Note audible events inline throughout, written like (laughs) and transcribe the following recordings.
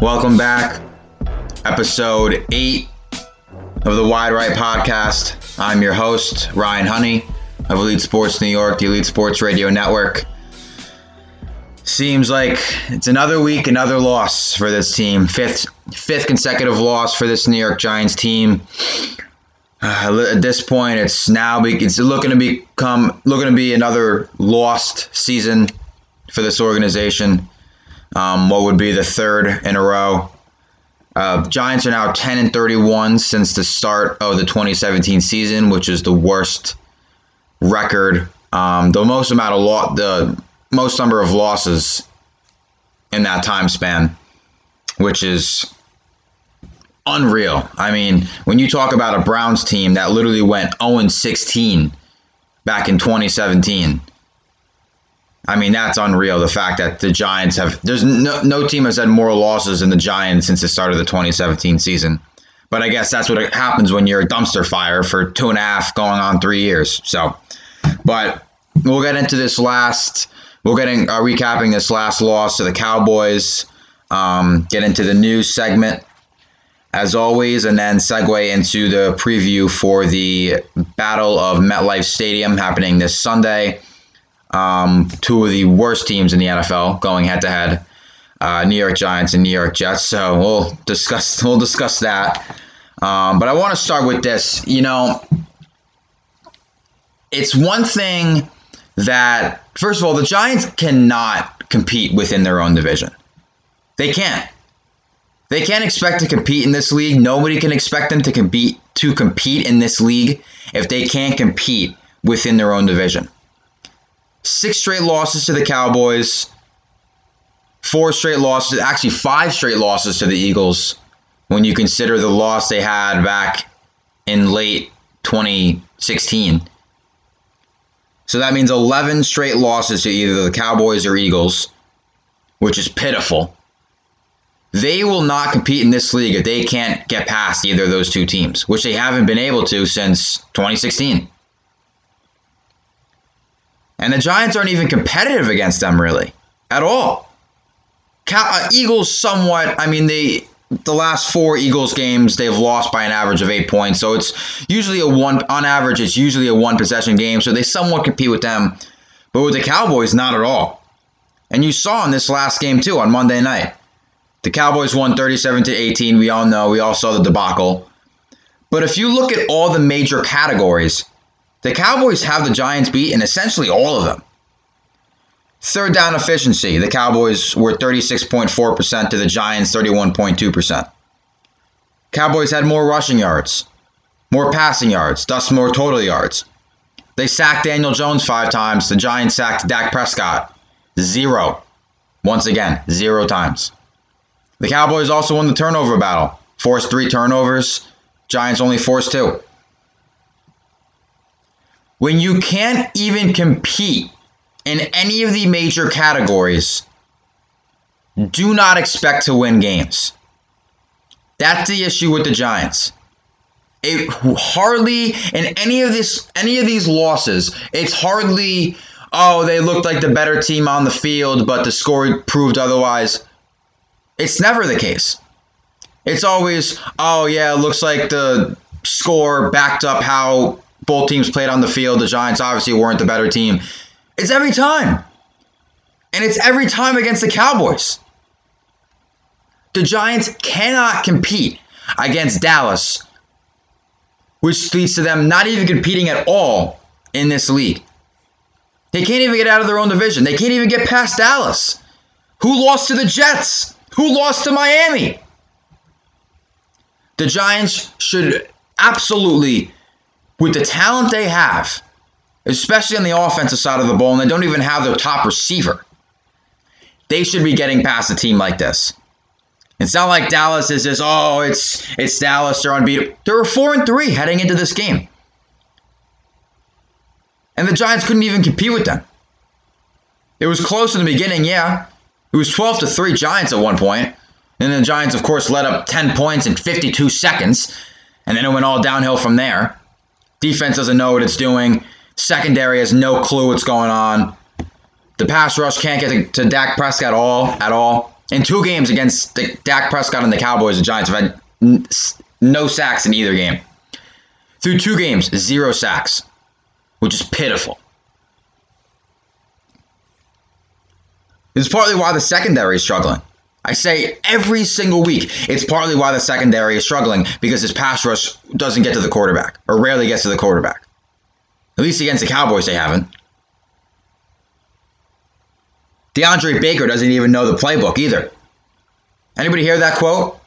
Welcome back. Episode 8 of the Wide Right podcast. I'm your host, Ryan Honey of Elite Sports New York, the Elite Sports Radio Network. Seems like it's another week, another loss for this team. Fifth fifth consecutive loss for this New York Giants team. Uh, at this point, it's now be, it's looking to become looking to be another lost season for this organization um, what would be the third in a row. Uh, Giants are now 10 and 31 since the start of the 2017 season, which is the worst record, um, the most amount of lo- the most number of losses in that time span, which is unreal. I mean, when you talk about a Browns team that literally went 0 16 back in 2017. I mean, that's unreal. The fact that the Giants have there's no no team has had more losses than the Giants since the start of the 2017 season. But I guess that's what happens when you're a dumpster fire for two and a half, going on three years. So, but we'll get into this last. We'll get in, uh, recapping this last loss to the Cowboys. Um, get into the news segment as always, and then segue into the preview for the Battle of MetLife Stadium happening this Sunday um, two of the worst teams in the NFL going head to head, New York Giants and New York Jets. So we'll (laughs) discuss we'll discuss that. Um, but I want to start with this. You know, it's one thing that first of all the Giants cannot compete within their own division. They can't. They can't expect to compete in this league. Nobody can expect them to compete to compete in this league if they can't compete within their own division six straight losses to the Cowboys, four straight losses, actually five straight losses to the Eagles when you consider the loss they had back in late 2016. So that means 11 straight losses to either the Cowboys or Eagles, which is pitiful. They will not compete in this league if they can't get past either of those two teams, which they haven't been able to since 2016. And the Giants aren't even competitive against them really at all. uh, Eagles somewhat. I mean, they the last four Eagles games they've lost by an average of eight points. So it's usually a one on average. It's usually a one possession game. So they somewhat compete with them, but with the Cowboys, not at all. And you saw in this last game too on Monday night. The Cowboys won 37 to 18. We all know. We all saw the debacle. But if you look at all the major categories, the Cowboys have the Giants beat in essentially all of them. Third down efficiency, the Cowboys were 36.4% to the Giants 31.2%. Cowboys had more rushing yards, more passing yards, thus more total yards. They sacked Daniel Jones five times. The Giants sacked Dak Prescott zero. Once again, zero times. The Cowboys also won the turnover battle, forced three turnovers. Giants only forced two. When you can't even compete in any of the major categories, do not expect to win games. That's the issue with the Giants. It hardly in any of this any of these losses, it's hardly oh, they looked like the better team on the field, but the score proved otherwise. It's never the case. It's always, oh yeah, it looks like the score backed up how both teams played on the field. The Giants obviously weren't the better team. It's every time. And it's every time against the Cowboys. The Giants cannot compete against Dallas which leads to them not even competing at all in this league. They can't even get out of their own division. They can't even get past Dallas. Who lost to the Jets? Who lost to Miami? The Giants should absolutely, with the talent they have, especially on the offensive side of the ball, and they don't even have their top receiver, they should be getting past a team like this. It's not like Dallas is just, oh, it's it's Dallas, they're unbeatable. They were four and three heading into this game. And the Giants couldn't even compete with them. It was close in the beginning, yeah. It was 12 to 3 Giants at one point. And the Giants, of course, led up 10 points in 52 seconds. And then it went all downhill from there. Defense doesn't know what it's doing. Secondary has no clue what's going on. The pass rush can't get to, to Dak Prescott at all. At all. In two games against the, Dak Prescott and the Cowboys, the Giants have had no sacks in either game. Through two games, zero sacks, which is pitiful. It's partly why the secondary is struggling. I say every single week, it's partly why the secondary is struggling because his pass rush doesn't get to the quarterback or rarely gets to the quarterback. At least against the Cowboys, they haven't. DeAndre Baker doesn't even know the playbook either. Anybody hear that quote?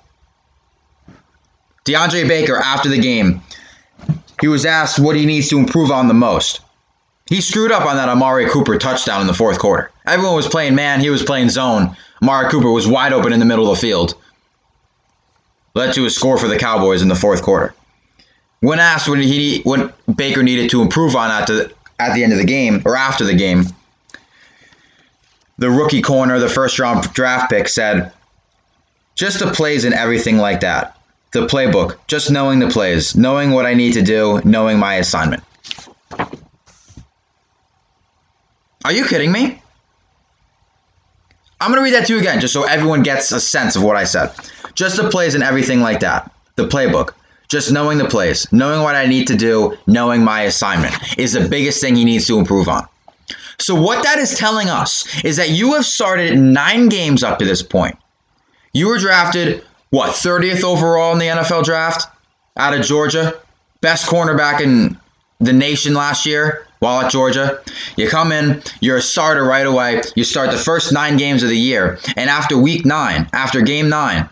DeAndre Baker, after the game, he was asked what he needs to improve on the most. He screwed up on that Amari Cooper touchdown in the fourth quarter. Everyone was playing man, he was playing zone. Amari Cooper was wide open in the middle of the field. Led to a score for the Cowboys in the fourth quarter. When asked what he what Baker needed to improve on at the at the end of the game or after the game, the rookie corner, the first round draft pick said, just the plays and everything like that. The playbook, just knowing the plays, knowing what I need to do, knowing my assignment. Are you kidding me? I'm going to read that to you again just so everyone gets a sense of what I said. Just the plays and everything like that. The playbook. Just knowing the plays, knowing what I need to do, knowing my assignment is the biggest thing he needs to improve on. So, what that is telling us is that you have started nine games up to this point. You were drafted, what, 30th overall in the NFL draft out of Georgia? Best cornerback in the nation last year while at Georgia. You come in, you're a starter right away. You start the first nine games of the year. And after week nine, after game nine,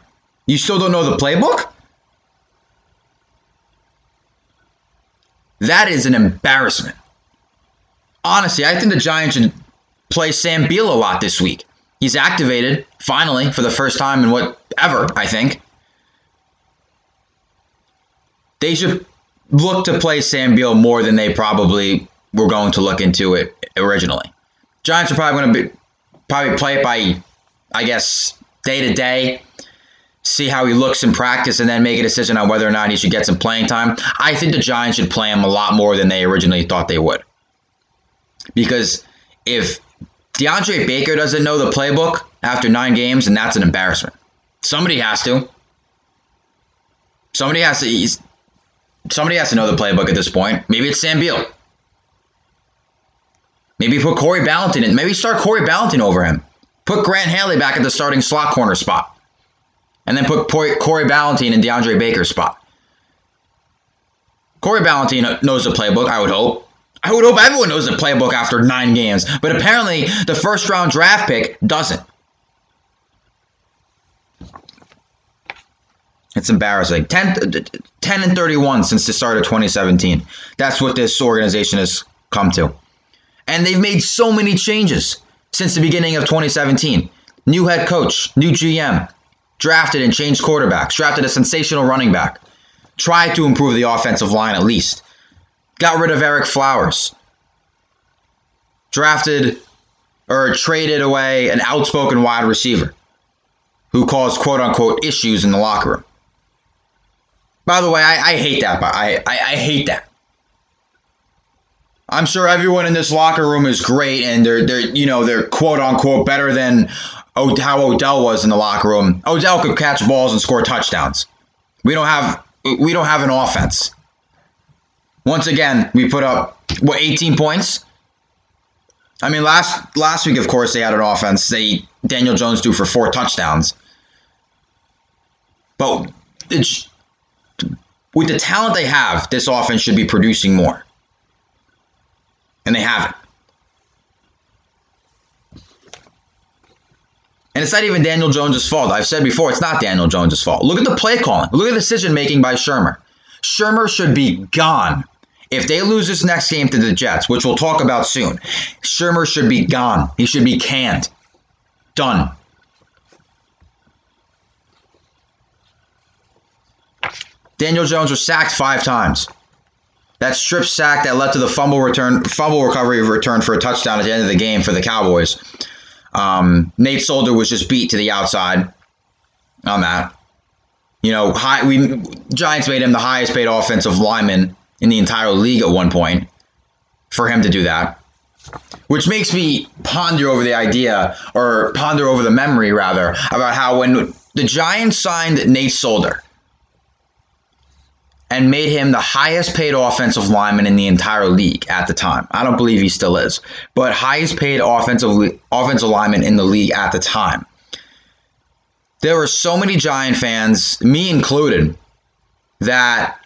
you still don't know the playbook? That is an embarrassment. Honestly, I think the Giants should play Sam Beal a lot this week. He's activated, finally, for the first time in whatever, I think. They should look to play Sam Beal more than they probably were going to look into it originally. Giants are probably going to be probably play it by, I guess, day to day, see how he looks in practice, and then make a decision on whether or not he should get some playing time. I think the Giants should play him a lot more than they originally thought they would. Because if DeAndre Baker doesn't know the playbook after nine games, and that's an embarrassment. Somebody has to. Somebody has to. somebody has to know the playbook at this point. Maybe it's Sam Beal. Maybe put Corey Ballentine in. Maybe start Corey Ballentine over him. Put Grant Haley back at the starting slot corner spot. And then put Corey Ballentine in DeAndre Baker's spot. Corey Ballentine knows the playbook, I would hope. I would hope everyone knows the playbook after nine games. But apparently, the first round draft pick doesn't. It's embarrassing. 10, 10 and 31 since the start of 2017. That's what this organization has come to. And they've made so many changes since the beginning of 2017. New head coach, new GM, drafted and changed quarterbacks, drafted a sensational running back, tried to improve the offensive line at least, got rid of Ereck Flowers, drafted or traded away an outspoken wide receiver who caused quote unquote issues in the locker room. By the way, I, I hate that. I, I, I hate that. I'm sure everyone in this locker room is great and they're they're you know they're quote unquote better than how Odell was in the locker room. Odell could catch balls and score touchdowns. We don't have we don't have an offense. Once again, we put up what 18 points. I mean, last last week, of course, they had an offense. They Daniel Jones threw for four touchdowns, but it's with the talent they have, this offense should be producing more. And they haven't. And it's not even Daniel Jones' fault. I've said before, it's not Daniel Jones' fault. Look at the play calling. Look at the decision making by Shurmur. Shurmur should be gone. If they lose this next game to the Jets, which we'll talk about soon, Shurmur should be gone. He should be canned. Done. Daniel Jones was sacked five times. That strip sack that led to the fumble return, fumble recovery return for a touchdown at the end of the game for the Cowboys. Um, Nate Solder was just beat to the outside on that. You know, high, we Giants made him the highest paid offensive lineman in the entire league at one point for him to do that. Which makes me ponder over the idea, or ponder over the memory rather, about how when the Giants signed Nate Solder and made him the highest paid offensive lineman in the entire league at the time. I don't believe he still is, but highest paid offensive offensive lineman in the league at the time. There were so many Giant fans, me included, that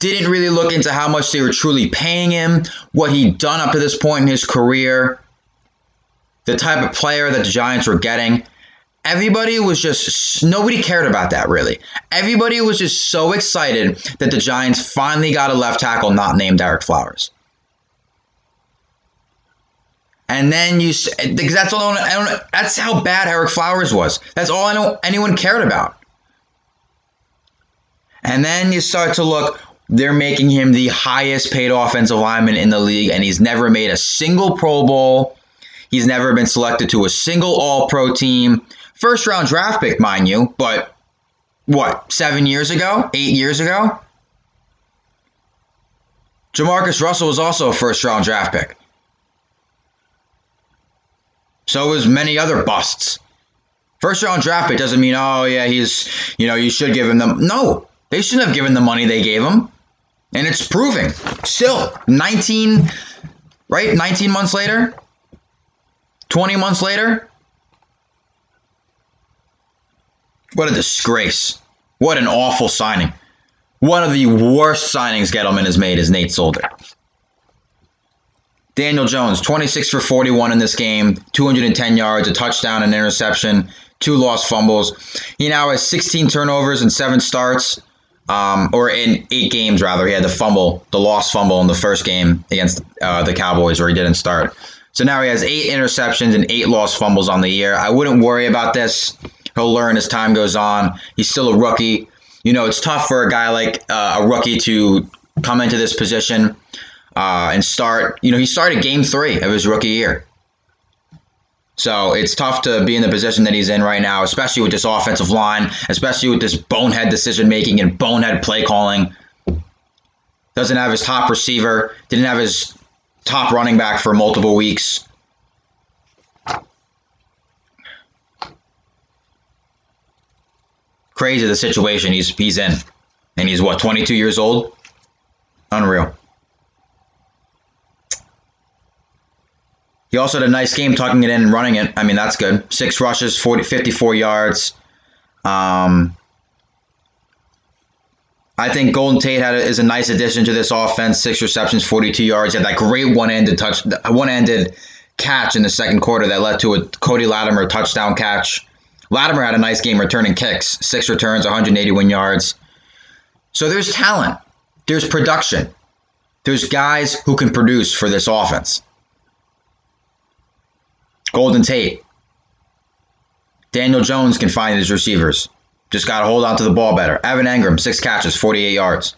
didn't really look into how much they were truly paying him, what he'd done up to this point in his career, the type of player that the Giants were getting. Everybody was just, nobody cared about that really. Everybody was just so excited that the Giants finally got a left tackle not named Ereck Flowers. And then you, because that's all I don't, that's how bad Ereck Flowers was. That's all I know anyone cared about. And then you start to look, they're making him the highest paid offensive lineman in the league, and he's never made a single Pro Bowl. He's never been selected to a single All Pro team. First round draft pick, mind you, but what, seven years ago? Eight years ago? Jamarcus Russell was also a first round draft pick. So was many other busts. First round draft pick doesn't mean, oh, yeah, he's, you know, you should give him the. No, they shouldn't have given the money they gave him. And it's proving. Still, 19, right? 19 months later? 20 months later? What a disgrace. What an awful signing. One of the worst signings Gettleman has made is Nate Solder. Daniel Jones, 26 for 41 in this game, 210 yards, a touchdown, an interception, two lost fumbles. He now has 16 turnovers and seven starts um, or in eight games rather. He had the fumble, the lost fumble in the first game against uh, the Cowboys where he didn't start. So now he has eight interceptions and eight lost fumbles on the year. I wouldn't worry about this. He'll learn as time goes on. He's still a rookie. You know, it's tough for a guy like uh, a rookie to come into this position uh, and start. You know, he started game three of his rookie year. So it's tough to be in the position that he's in right now, especially with this offensive line, especially with this bonehead decision making and bonehead play calling. Doesn't have his top receiver, didn't have his top running back for multiple weeks. Crazy the situation he's he's in. And he's what, 22 years old? Unreal. He also had a nice game tucking it in and running it. I mean, that's good. Six rushes, 40, 54 yards. Um, I think Golden Tate had a, is a nice addition to this offense. Six receptions, 42 yards. He had that great one-ended touch, one-ended catch in the second quarter that led to a Cody Latimer touchdown catch. Latimer had a nice game returning kicks, six returns, 181 yards. So there's talent, there's production, there's guys who can produce for this offense. Golden Tate. Daniel Jones can find his receivers. Just got to hold on to the ball better. Evan Engram, six catches, 48 yards.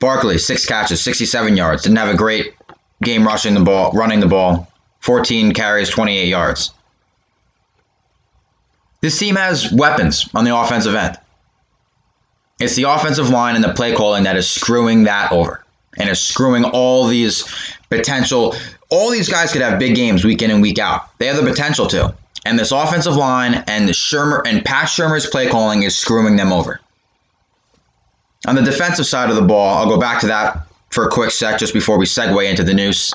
Barkley, six catches, 67 yards. Didn't have a great game rushing the ball, running the ball. 14 carries, 28 yards. This team has weapons on the offensive end. It's the offensive line and the play calling that is screwing that over and is screwing all these potential. All these guys could have big games week in and week out. They have the potential to. And this offensive line and the Shurmur and Pat Shurmur's play calling is screwing them over. On the defensive side of the ball, I'll go back to that for a quick sec just before we segue into the news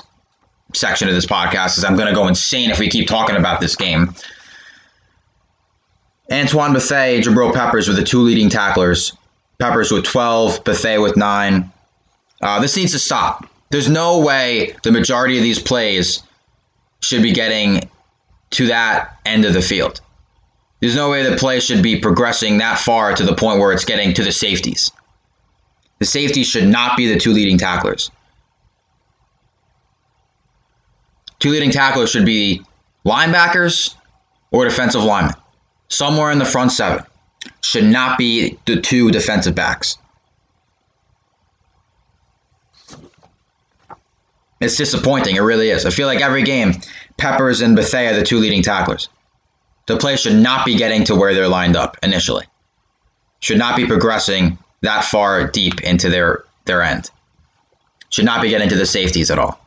section of this podcast, because I'm going to go insane if we keep talking about this game. Antoine Bethea, Jabril Peppers were the two leading tacklers. Peppers with 12, Bethea with 9. Uh, this needs to stop. There's no way the majority of these plays should be getting to that end of the field. There's no way the play should be progressing that far to the point where it's getting to the safeties. The safeties should not be the two leading tacklers. Two leading tacklers should be linebackers or defensive linemen. Somewhere in the front seven should not be the two defensive backs. It's disappointing. It really is. I feel like every game, Peppers and Bethea the two leading tacklers. The play should not be getting to where they're lined up initially. Should not be progressing that far deep into their, their end. Should not be getting to the safeties at all.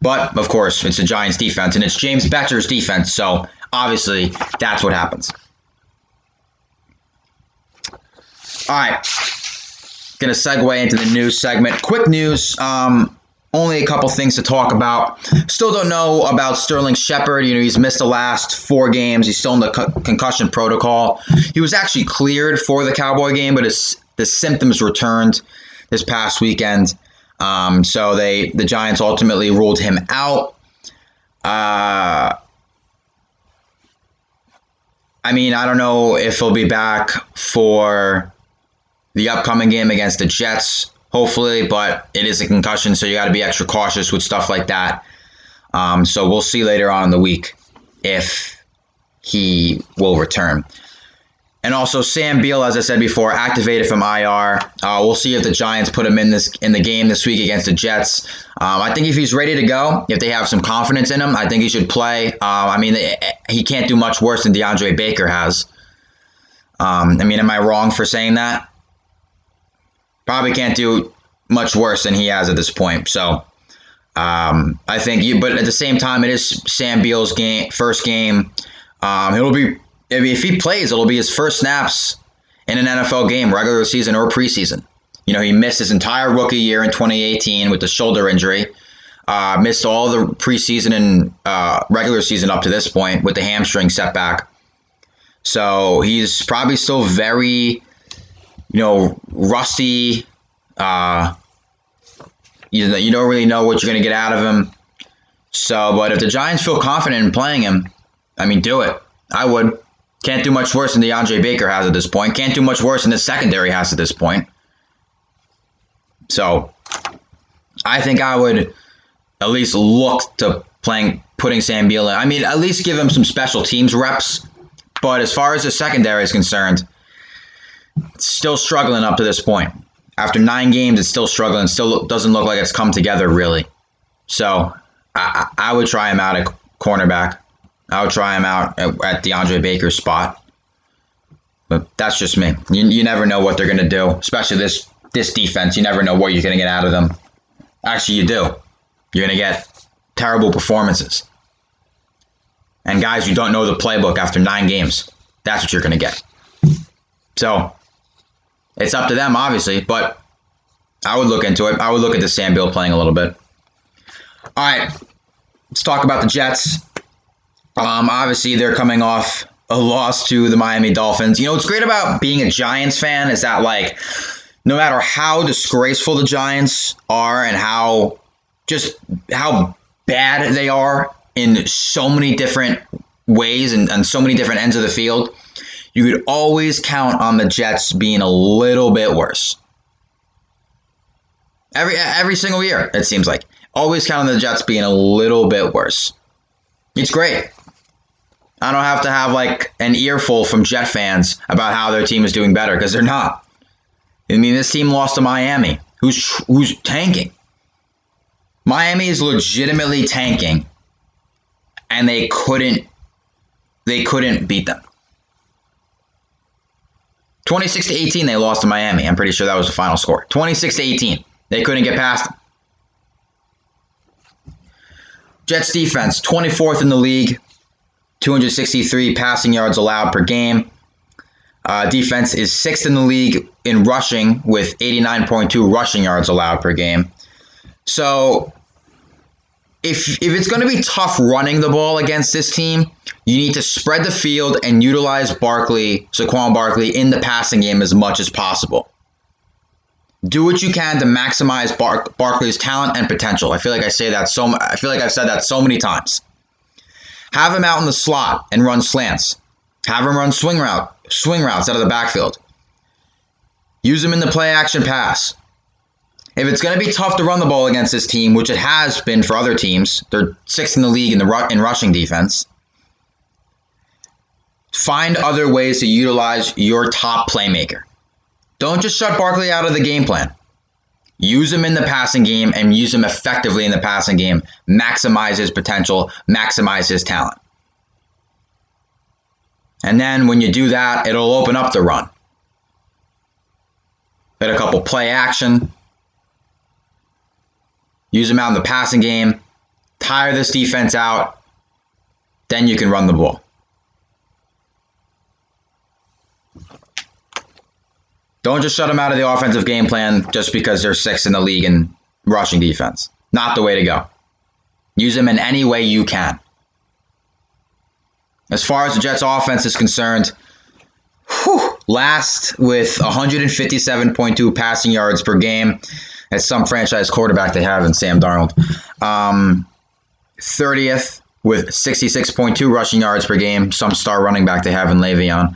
But, of course, it's the Giants defense, and it's James Bettcher's defense, so obviously that's what happens. All right. Going to segue into the news segment. Quick news. Um, only a couple things to talk about. Still don't know about Sterling Shepard. You know, he's missed the last four games. He's still in the co- concussion protocol. He was actually cleared for the Cowboy game, but his the symptoms returned this past weekend. Um, so they the Giants ultimately ruled him out. Uh, I mean, I don't know if he'll be back for the upcoming game against the Jets, hopefully, but it is a concussion, so you got to be extra cautious with stuff like that. Um, so we'll see later on in the week if he will return. And also Sam Beal, as I said before, activated from IR. Uh, we'll see if the Giants put him in this in the game this week against the Jets. Um, I think if he's ready to go, if they have some confidence in him, I think he should play. Uh, I mean, he can't do much worse than DeAndre Baker has. Um, I mean, am I wrong for saying that? Probably can't do much worse than he has at this point. So um, I think you, but at the same time, it is Sam Beal's game, first game. Um, it'll be if he plays, it'll be his first snaps in an NFL game, regular season or preseason. You know, he missed his entire rookie year in 2018 with the shoulder injury. Uh, missed all the preseason and uh, regular season up to this point with the hamstring setback. So he's probably still very, you know, rusty. Uh, you, you don't really know what you're going to get out of him. So, but if the Giants feel confident in playing him, I mean, do it. I would. Can't do much worse than DeAndre Baker has at this point. Can't do much worse than the secondary has at this point. So I think I would at least look to playing putting Sam Beal in. I mean, at least give him some special teams reps. But as far as the secondary is concerned, still struggling up to this point. After nine games, it's still struggling. Still doesn't look like it's come together really. So I, I would try him out at cornerback. I would try him out at, at DeAndre Baker's spot. But that's just me. You, you never know what they're going to do, especially this this defense. You never know what you're going to get out of them. Actually, you do. You're going to get terrible performances. And guys, you don't know the playbook after nine games. That's what you're going to get. So it's up to them, obviously, but I would look into it. I would look at the Sam Beal playing a little bit. All right, let's talk about the Jets. Um, obviously, they're coming off a loss to the Miami Dolphins. You know what's great about being a Giants fan is that like no matter how disgraceful the Giants are and how just how bad they are in so many different ways and, and so many different ends of the field, you could always count on the Jets being a little bit worse. Every every single year, it seems like. Always count on the Jets being a little bit worse. It's great. I don't have to have like an earful from Jet fans about how their team is doing better because they're not. I mean, this team lost to Miami, who's who's tanking. Miami is legitimately tanking, and they couldn't they couldn't beat them. 26 to 18, they lost to Miami. I'm pretty sure that was the final score. 26 to 18. They couldn't get past them. Jets defense, 24th in the league, 263 passing yards allowed per game. Uh, defense is sixth in the league in rushing with 89.2 rushing yards allowed per game. So if if it's going to be tough running the ball against this team, you need to spread the field and utilize Barkley, Saquon Barkley in the passing game as much as possible. Do what you can to maximize Bar- Barkley's talent and potential. I feel like I say that so. I feel like I've said that so many times. Have him out in the slot and run slants. Have him run swing route, swing routes out of the backfield. Use him in the play action pass. If it's going to be tough to run the ball against this team, which it has been for other teams, they're sixth in the league in the in rushing defense. Find other ways to utilize your top playmaker. Don't just shut Barkley out of the game plan. Use him in the passing game and use him effectively in the passing game. Maximize his potential, maximize his talent. And then when you do that, it'll open up the run. Get a couple play action. Use him out in the passing game. Tire this defense out. Then you can run the ball. Don't just shut them out of the offensive game plan just because they're sixth in the league in rushing defense. Not the way to go. Use them in any way you can. As far as the Jets offense is concerned, whew, last with 157.2 passing yards per game. As some franchise quarterback they have in Sam Darnold. Um, 30th with 66.2 rushing yards per game. Some star running back they have in Le'Veon.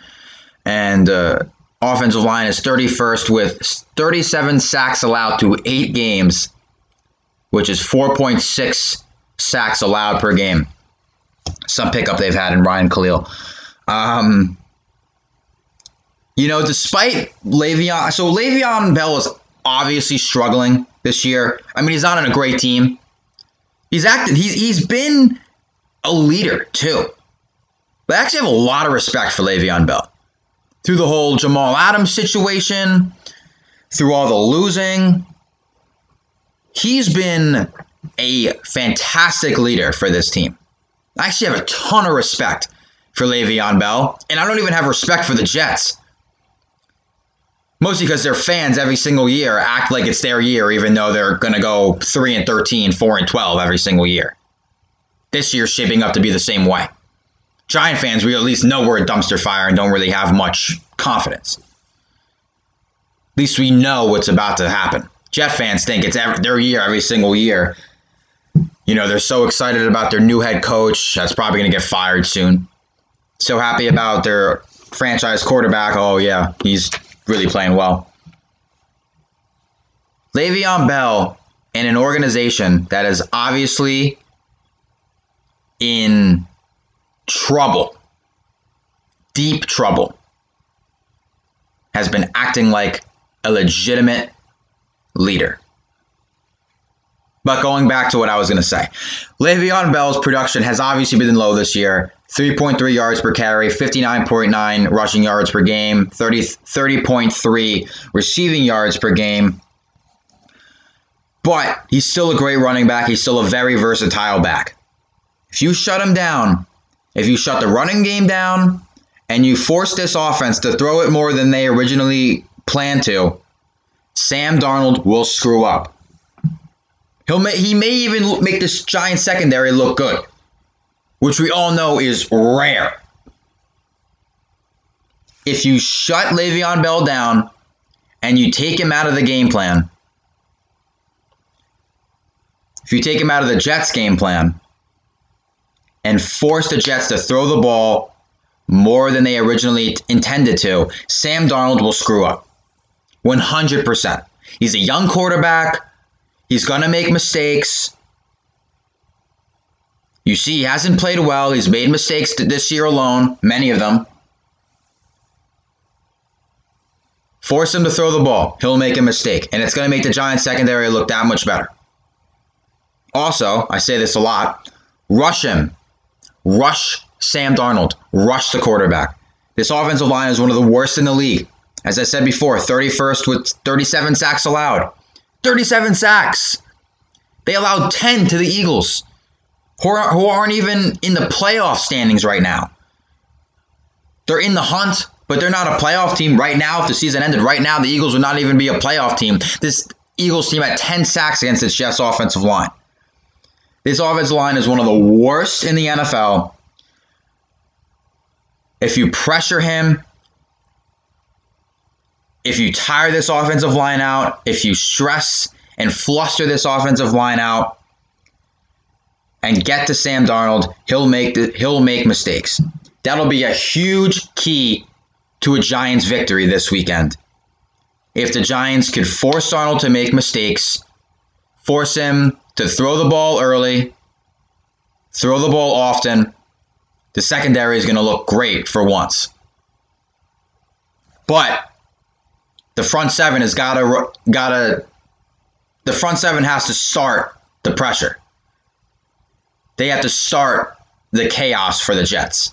And uh, offensive line is 31st with 37 sacks allowed to eight games, which is 4.6 sacks allowed per game. Some pickup they've had in Ryan Kalil. Um, you know, despite Le'Veon, so Le'Veon Bell is obviously struggling this year. I mean, he's not on a great team. He's acted. He's he's been a leader too. But I actually have a lot of respect for Le'Veon Bell through the whole Jamal Adams situation, through all the losing. He's been a fantastic leader for this team. I actually have a ton of respect for Le'Veon Bell, and I don't even have respect for the Jets. Mostly because their fans every single year act like it's their year, even though they're going to go 3 and 13, 4 and 12 every single year. This year's shaping up to be the same way. Giant fans, we at least know we're a dumpster fire and don't really have much confidence. At least we know what's about to happen. Jet fans think it's every, their year every single year. You know, they're so excited about their new head coach that's probably going to get fired soon. So happy about their franchise quarterback. Oh, yeah, he's really playing well. Le'Veon Bell in an organization that is obviously in trouble, deep trouble, has been acting like a legitimate leader. But going back to what I was going to say, Le'Veon Bell's production has obviously been low this year. 3.3 yards per carry, 59.9 rushing yards per game, 30, 30.3 receiving yards per game. But he's still a great running back. He's still a very versatile back. If you shut him down, if you shut the running game down, and you force this offense to throw it more than they originally planned to, Sam Darnold will screw up. He'll may, he may even make this giant secondary look good, which we all know is rare. If you shut Le'Veon Bell down and you take him out of the game plan, if you take him out of the Jets game plan and force the Jets to throw the ball more than they originally intended to, Sam Darnold will screw up. 100%. He's a young quarterback. He's going to make mistakes. You see, he hasn't played well. He's made mistakes this year alone, many of them. Force him to throw the ball. He'll make a mistake. And it's going to make the Giants secondary look that much better. Also, I say this a lot rush him. Rush Sam Darnold. Rush the quarterback. This offensive line is one of the worst in the league. As I said before, 31st with 37 sacks allowed. 37 sacks. They allowed 10 to the Eagles, who aren't even in the playoff standings right now. They're in the hunt, but they're not a playoff team right now. If the season ended right now, the Eagles would not even be a playoff team. This Eagles team had 10 sacks against its Jets offensive line. This offensive line is one of the worst in the NFL. If you pressure him, if you tire this offensive line out, if you stress and fluster this offensive line out and get to Sam Darnold, he'll make the, he'll make mistakes. That'll be a huge key to a Giants victory this weekend. If the Giants could force Darnold to make mistakes, force him to throw the ball early, throw the ball often, the secondary is going to look great for once. But the front seven has got to got to the front seven has to start the pressure. They have to start the chaos for the Jets.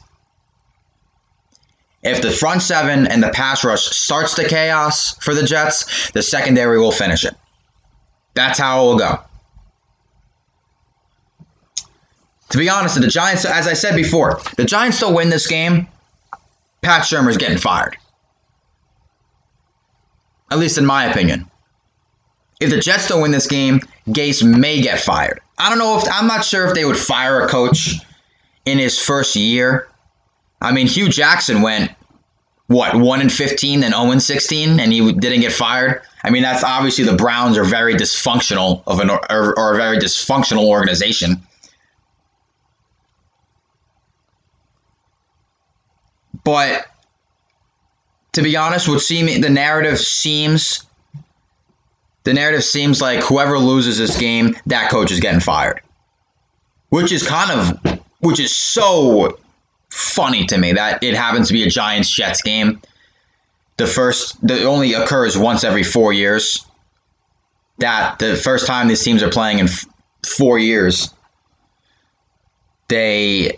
If the front seven and the pass rush starts the chaos for the Jets, the secondary will finish it. That's how it will go. To be honest, the Giants, as I said before, the Giants don't win this game. Pat Shurmur's getting fired. At least in my opinion. If the Jets don't win this game, Gase may get fired. I don't know if I'm not sure if they would fire a coach in his first year. I mean, Hue Jackson went what one and fifteen, then zero oh and sixteen, and he didn't get fired. I mean, that's obviously the Browns are very dysfunctional of an or, or a very dysfunctional organization. But to be honest, what seem the narrative seems the narrative seems like whoever loses this game, that coach is getting fired. Which is kind of which is so funny to me that it happens to be a Giants Jets game. The first that only occurs once every 4 years. That the first time these teams are playing in f- 4 years they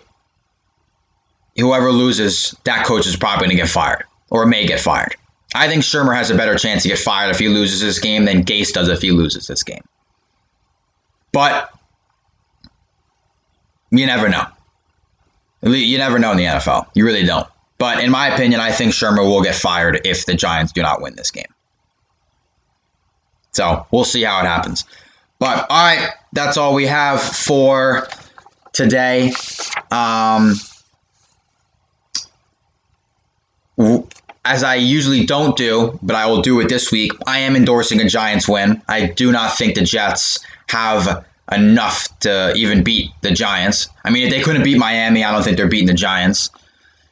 whoever loses, that coach is probably going to get fired or may get fired. I think Shurmur has a better chance to get fired if he loses this game than Gase does if he loses this game. But you never know. You never know in the NFL. You really don't. But in my opinion, I think Shurmur will get fired if the Giants do not win this game. So we'll see how it happens. But all right, that's all we have for today. Um, as I usually don't do, but I will do it this week, I am endorsing a Giants win. I do not think the Jets have enough to even beat the Giants. I mean, if they couldn't beat Miami, I don't think they're beating the Giants.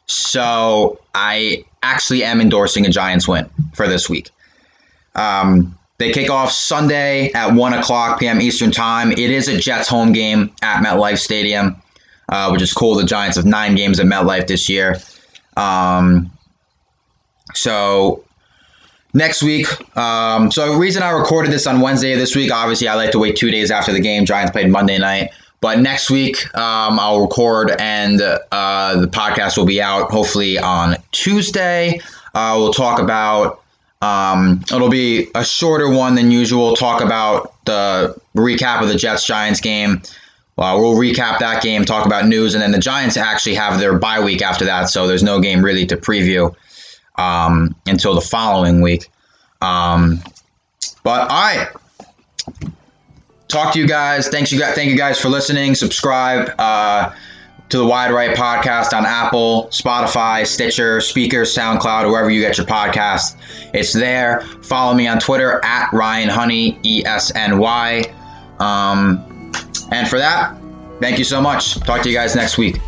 So I actually am endorsing a Giants win for this week. Um, they kick off Sunday at 1 o'clock p.m. Eastern Time. It is a Jets home game at MetLife Stadium, uh, which is cool. The Giants have nine games at MetLife this year. Um, so next week. Um, so reason I recorded this on Wednesday this week, obviously I like to wait two days after the game. Giants played Monday night. But next week, um, I'll record and uh, the podcast will be out hopefully on Tuesday. Uh, we'll talk about, um, it'll be a shorter one than usual. Talk about the recap of the Jets Giants game. Uh, we'll recap that game, talk about news, and then the Giants actually have their bye week after that, so there's no game really to preview um, until the following week. Um, but all right, talk to you guys. Thanks you guys. Thank you guys for listening. Subscribe uh, to the Wide Right podcast on Apple, Spotify, Stitcher, Spreaker, SoundCloud, wherever you get your podcast. It's there. Follow me on Twitter at Ryan Honey E S N Y. Um, and for that, thank you so much. Talk to you guys next week.